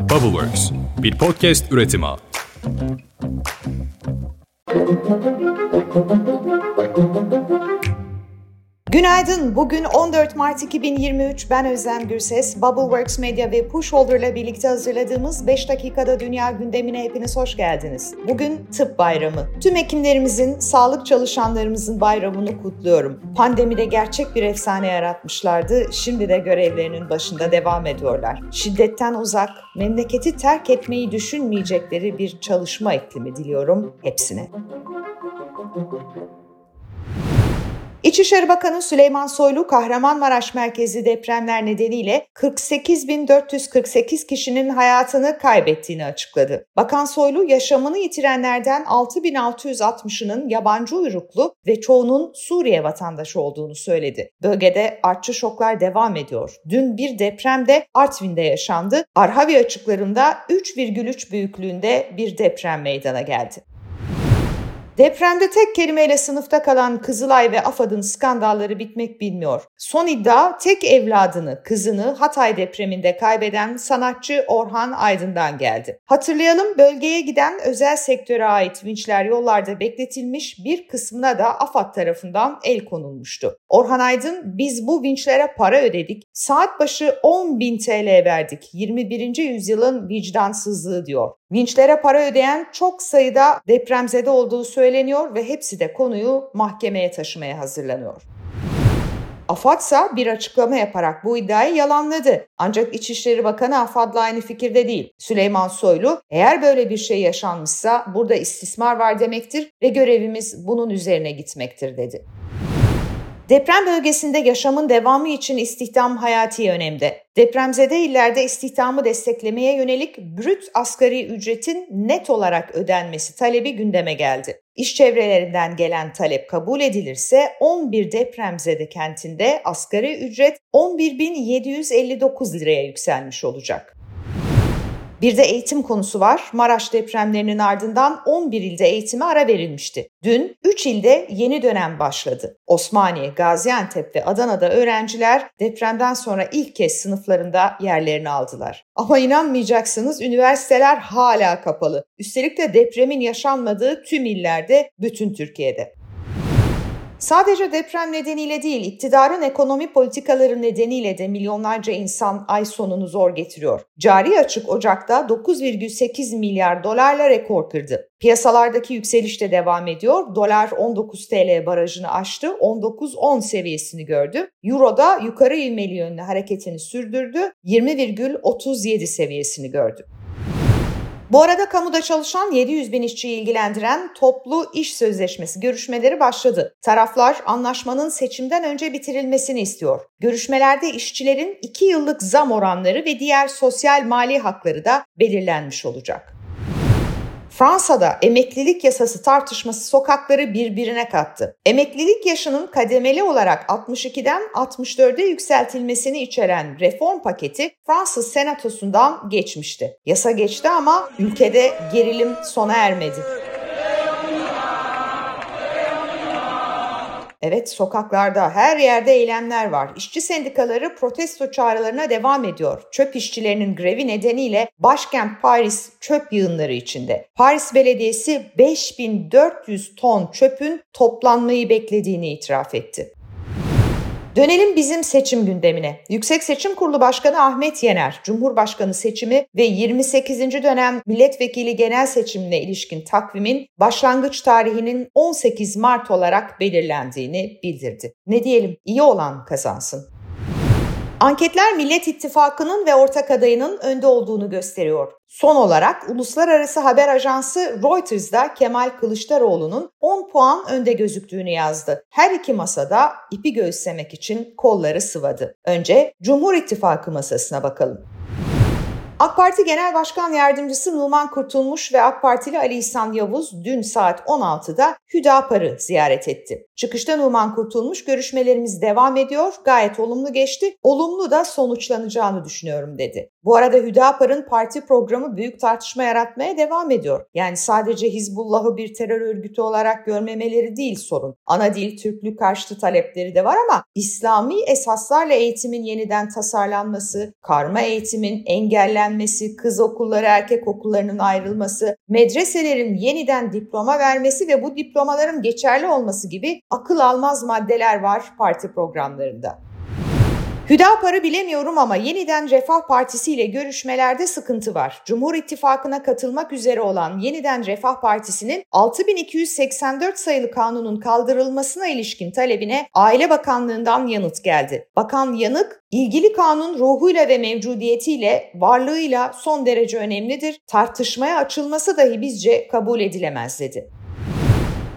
Bubbleworks, bir podcast üretimi. Günaydın. Bugün 14 Mart 2023. Ben Özlem Gürses. Bubbleworks Media ve Pushholder ile birlikte hazırladığımız 5 dakikada dünya gündemine hepiniz hoş geldiniz. Bugün Tıp Bayramı. Tüm hekimlerimizin, sağlık çalışanlarımızın bayramını kutluyorum. Pandemide gerçek bir efsane yaratmışlardı. Şimdi de görevlerinin başında devam ediyorlar. Şiddetten uzak, memleketi terk etmeyi düşünmeyecekleri bir çalışma iklimi diliyorum hepsine. İçişleri Bakanı Süleyman Soylu Kahramanmaraş merkezi depremler nedeniyle 48.448 kişinin hayatını kaybettiğini açıkladı. Bakan Soylu yaşamını yitirenlerden 6.660'ının yabancı uyruklu ve çoğunun Suriye vatandaşı olduğunu söyledi. Bölgede artçı şoklar devam ediyor. Dün bir deprem de Artvin'de yaşandı. Arhavi açıklarında 3,3 büyüklüğünde bir deprem meydana geldi. Depremde tek kelimeyle sınıfta kalan Kızılay ve AFAD'ın skandalları bitmek bilmiyor. Son iddia tek evladını, kızını Hatay depreminde kaybeden sanatçı Orhan Aydın'dan geldi. Hatırlayalım bölgeye giden özel sektöre ait vinçler yollarda bekletilmiş bir kısmına da AFAD tarafından el konulmuştu. Orhan Aydın biz bu vinçlere para ödedik, saat başı 10 bin TL verdik, 21. yüzyılın vicdansızlığı diyor. Vinçlere para ödeyen çok sayıda depremzede olduğu söyleniyor ve hepsi de konuyu mahkemeye taşımaya hazırlanıyor. AFAD ise bir açıklama yaparak bu iddiayı yalanladı. Ancak İçişleri Bakanı AFAD'la aynı fikirde değil. Süleyman Soylu, eğer böyle bir şey yaşanmışsa burada istismar var demektir ve görevimiz bunun üzerine gitmektir dedi. Deprem bölgesinde yaşamın devamı için istihdam hayati önemde. Depremzede illerde istihdamı desteklemeye yönelik brüt asgari ücretin net olarak ödenmesi talebi gündeme geldi. İş çevrelerinden gelen talep kabul edilirse 11 depremzede kentinde asgari ücret 11.759 liraya yükselmiş olacak. Bir de eğitim konusu var. Maraş depremlerinin ardından 11 ilde eğitime ara verilmişti. Dün 3 ilde yeni dönem başladı. Osmaniye, Gaziantep ve Adana'da öğrenciler depremden sonra ilk kez sınıflarında yerlerini aldılar. Ama inanmayacaksınız üniversiteler hala kapalı. Üstelik de depremin yaşanmadığı tüm illerde, bütün Türkiye'de. Sadece deprem nedeniyle değil, iktidarın ekonomi politikaları nedeniyle de milyonlarca insan ay sonunu zor getiriyor. Cari açık Ocak'ta 9,8 milyar dolarla rekor kırdı. Piyasalardaki yükseliş de devam ediyor. Dolar 19 TL barajını aştı, 19.10 seviyesini gördü. Euro da yukarı ivmeli yönlü hareketini sürdürdü, 20,37 seviyesini gördü. Bu arada kamuda çalışan 700 bin işçiyi ilgilendiren toplu iş sözleşmesi görüşmeleri başladı. Taraflar anlaşmanın seçimden önce bitirilmesini istiyor. Görüşmelerde işçilerin 2 yıllık zam oranları ve diğer sosyal mali hakları da belirlenmiş olacak. Fransa'da emeklilik yasası tartışması sokakları birbirine kattı. Emeklilik yaşının kademeli olarak 62'den 64'e yükseltilmesini içeren reform paketi Fransız senatosundan geçmişti. Yasa geçti ama ülkede gerilim sona ermedi. Evet sokaklarda her yerde eylemler var. İşçi sendikaları protesto çağrılarına devam ediyor. Çöp işçilerinin grevi nedeniyle başkent Paris çöp yığınları içinde. Paris Belediyesi 5400 ton çöpün toplanmayı beklediğini itiraf etti. Dönelim bizim seçim gündemine. Yüksek Seçim Kurulu Başkanı Ahmet Yener, Cumhurbaşkanı seçimi ve 28. dönem milletvekili genel seçimine ilişkin takvimin başlangıç tarihinin 18 Mart olarak belirlendiğini bildirdi. Ne diyelim, iyi olan kazansın. Anketler Millet İttifakı'nın ve ortak adayının önde olduğunu gösteriyor. Son olarak uluslararası haber ajansı Reuters'da Kemal Kılıçdaroğlu'nun 10 puan önde gözüktüğünü yazdı. Her iki masada ipi göğüslemek için kolları sıvadı. Önce Cumhur İttifakı masasına bakalım. AK Parti Genel Başkan Yardımcısı Numan Kurtulmuş ve AK Partili Ali İhsan Yavuz dün saat 16'da Hüdapar'ı ziyaret etti. Çıkışta Numan Kurtulmuş görüşmelerimiz devam ediyor, gayet olumlu geçti, olumlu da sonuçlanacağını düşünüyorum dedi. Bu arada Hüdapar'ın parti programı büyük tartışma yaratmaya devam ediyor. Yani sadece Hizbullah'ı bir terör örgütü olarak görmemeleri değil sorun. Ana dil, Türklük karşıtı talepleri de var ama İslami esaslarla eğitimin yeniden tasarlanması, karma eğitimin engellenmesi, kız okulları erkek okullarının ayrılması, medreselerin yeniden diploma vermesi ve bu diplomaların geçerli olması gibi akıl almaz maddeler var parti programlarında. Hüdapar'ı bilemiyorum ama yeniden Refah Partisi ile görüşmelerde sıkıntı var. Cumhur İttifakı'na katılmak üzere olan yeniden Refah Partisi'nin 6284 sayılı kanunun kaldırılmasına ilişkin talebine Aile Bakanlığı'ndan yanıt geldi. Bakan yanık, ilgili kanun ruhuyla ve mevcudiyetiyle, varlığıyla son derece önemlidir. Tartışmaya açılması dahi bizce kabul edilemez dedi.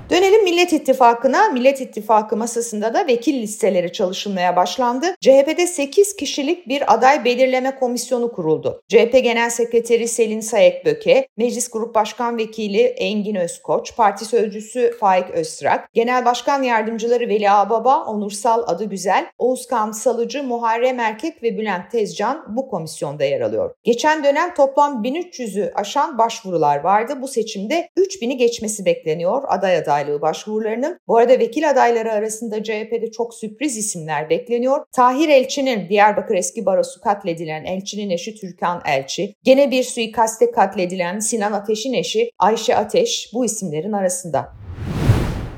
Dönelim Millet İttifakı'na. Millet İttifakı masasında da vekil listeleri çalışılmaya başlandı. CHP'de 8 kişilik bir aday belirleme komisyonu kuruldu. CHP Genel Sekreteri Selin Sayekböke, Meclis Grup Başkan Vekili Engin Özkoç, Parti Sözcüsü Faik Öztrak, Genel Başkan Yardımcıları Veli Ağbaba, Onursal Adı Güzel, Oğuzkan Salıcı, Muharrem Erkek ve Bülent Tezcan bu komisyonda yer alıyor. Geçen dönem toplam 1300'ü aşan başvurular vardı. Bu seçimde 3000'i geçmesi bekleniyor aday aday adaylığı başvurularının. Bu arada vekil adayları arasında CHP'de çok sürpriz isimler bekleniyor. Tahir Elçi'nin Diyarbakır eski barosu katledilen Elçi'nin eşi Türkan Elçi, gene bir suikaste katledilen Sinan Ateş'in eşi Ayşe Ateş bu isimlerin arasında.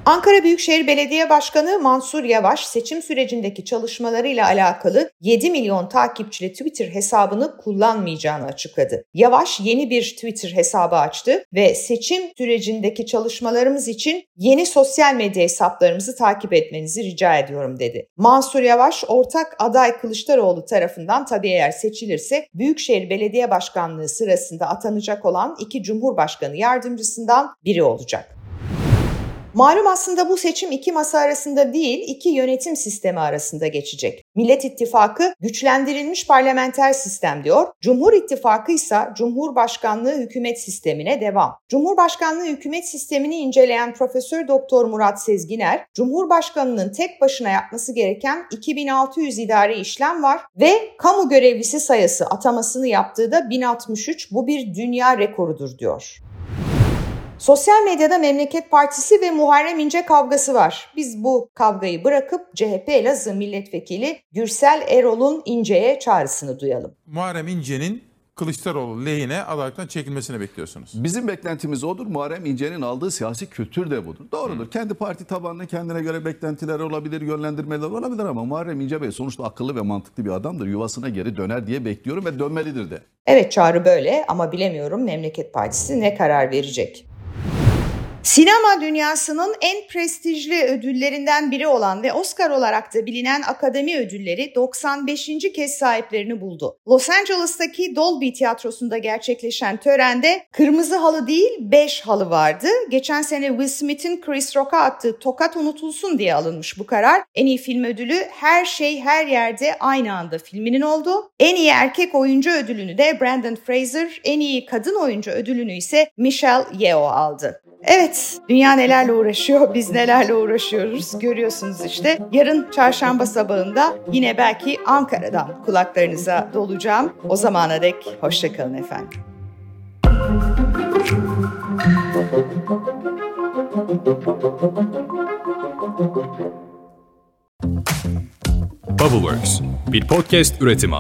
Ankara Büyükşehir Belediye Başkanı Mansur Yavaş seçim sürecindeki çalışmalarıyla alakalı 7 milyon takipçili Twitter hesabını kullanmayacağını açıkladı. Yavaş yeni bir Twitter hesabı açtı ve seçim sürecindeki çalışmalarımız için yeni sosyal medya hesaplarımızı takip etmenizi rica ediyorum dedi. Mansur Yavaş ortak aday Kılıçdaroğlu tarafından tabii eğer seçilirse Büyükşehir Belediye Başkanlığı sırasında atanacak olan iki Cumhurbaşkanı yardımcısından biri olacak. Malum aslında bu seçim iki masa arasında değil, iki yönetim sistemi arasında geçecek. Millet İttifakı güçlendirilmiş parlamenter sistem diyor. Cumhur İttifakı ise Cumhurbaşkanlığı hükümet sistemine devam. Cumhurbaşkanlığı hükümet sistemini inceleyen Profesör Doktor Murat Sezginer, Cumhurbaşkanının tek başına yapması gereken 2600 idari işlem var ve kamu görevlisi sayısı atamasını yaptığı da 1063. Bu bir dünya rekorudur diyor. Sosyal medyada Memleket Partisi ve Muharrem İnce kavgası var. Biz bu kavgayı bırakıp CHP Elazığ Milletvekili Gürsel Erol'un İnce'ye çağrısını duyalım. Muharrem İnce'nin Kılıçdaroğlu lehine adaylıktan çekilmesini bekliyorsunuz. Bizim beklentimiz odur. Muharrem İnce'nin aldığı siyasi kültür de budur. Doğrudur. Hı. Kendi parti tabanında kendine göre beklentiler olabilir, yönlendirmeler olabilir ama Muharrem İnce Bey sonuçta akıllı ve mantıklı bir adamdır. Yuvasına geri döner diye bekliyorum ve dönmelidir de. Evet çağrı böyle ama bilemiyorum Memleket Partisi ne karar verecek. Sinema dünyasının en prestijli ödüllerinden biri olan ve Oscar olarak da bilinen Akademi Ödülleri 95. kez sahiplerini buldu. Los Angeles'taki Dolby Tiyatrosu'nda gerçekleşen törende kırmızı halı değil 5 halı vardı. Geçen sene Will Smith'in Chris Rock'a attığı tokat unutulsun diye alınmış bu karar. En iyi film ödülü Her Şey Her Yerde Aynı Anda filminin oldu. En iyi erkek oyuncu ödülünü de Brandon Fraser, en iyi kadın oyuncu ödülünü ise Michelle Yeoh aldı. Dünya nelerle uğraşıyor, biz nelerle uğraşıyoruz görüyorsunuz işte. Yarın çarşamba sabahında yine belki Ankara'dan kulaklarınıza dolacağım. O zamana dek hoşçakalın efendim. Bubbleworks bir podcast üretimi.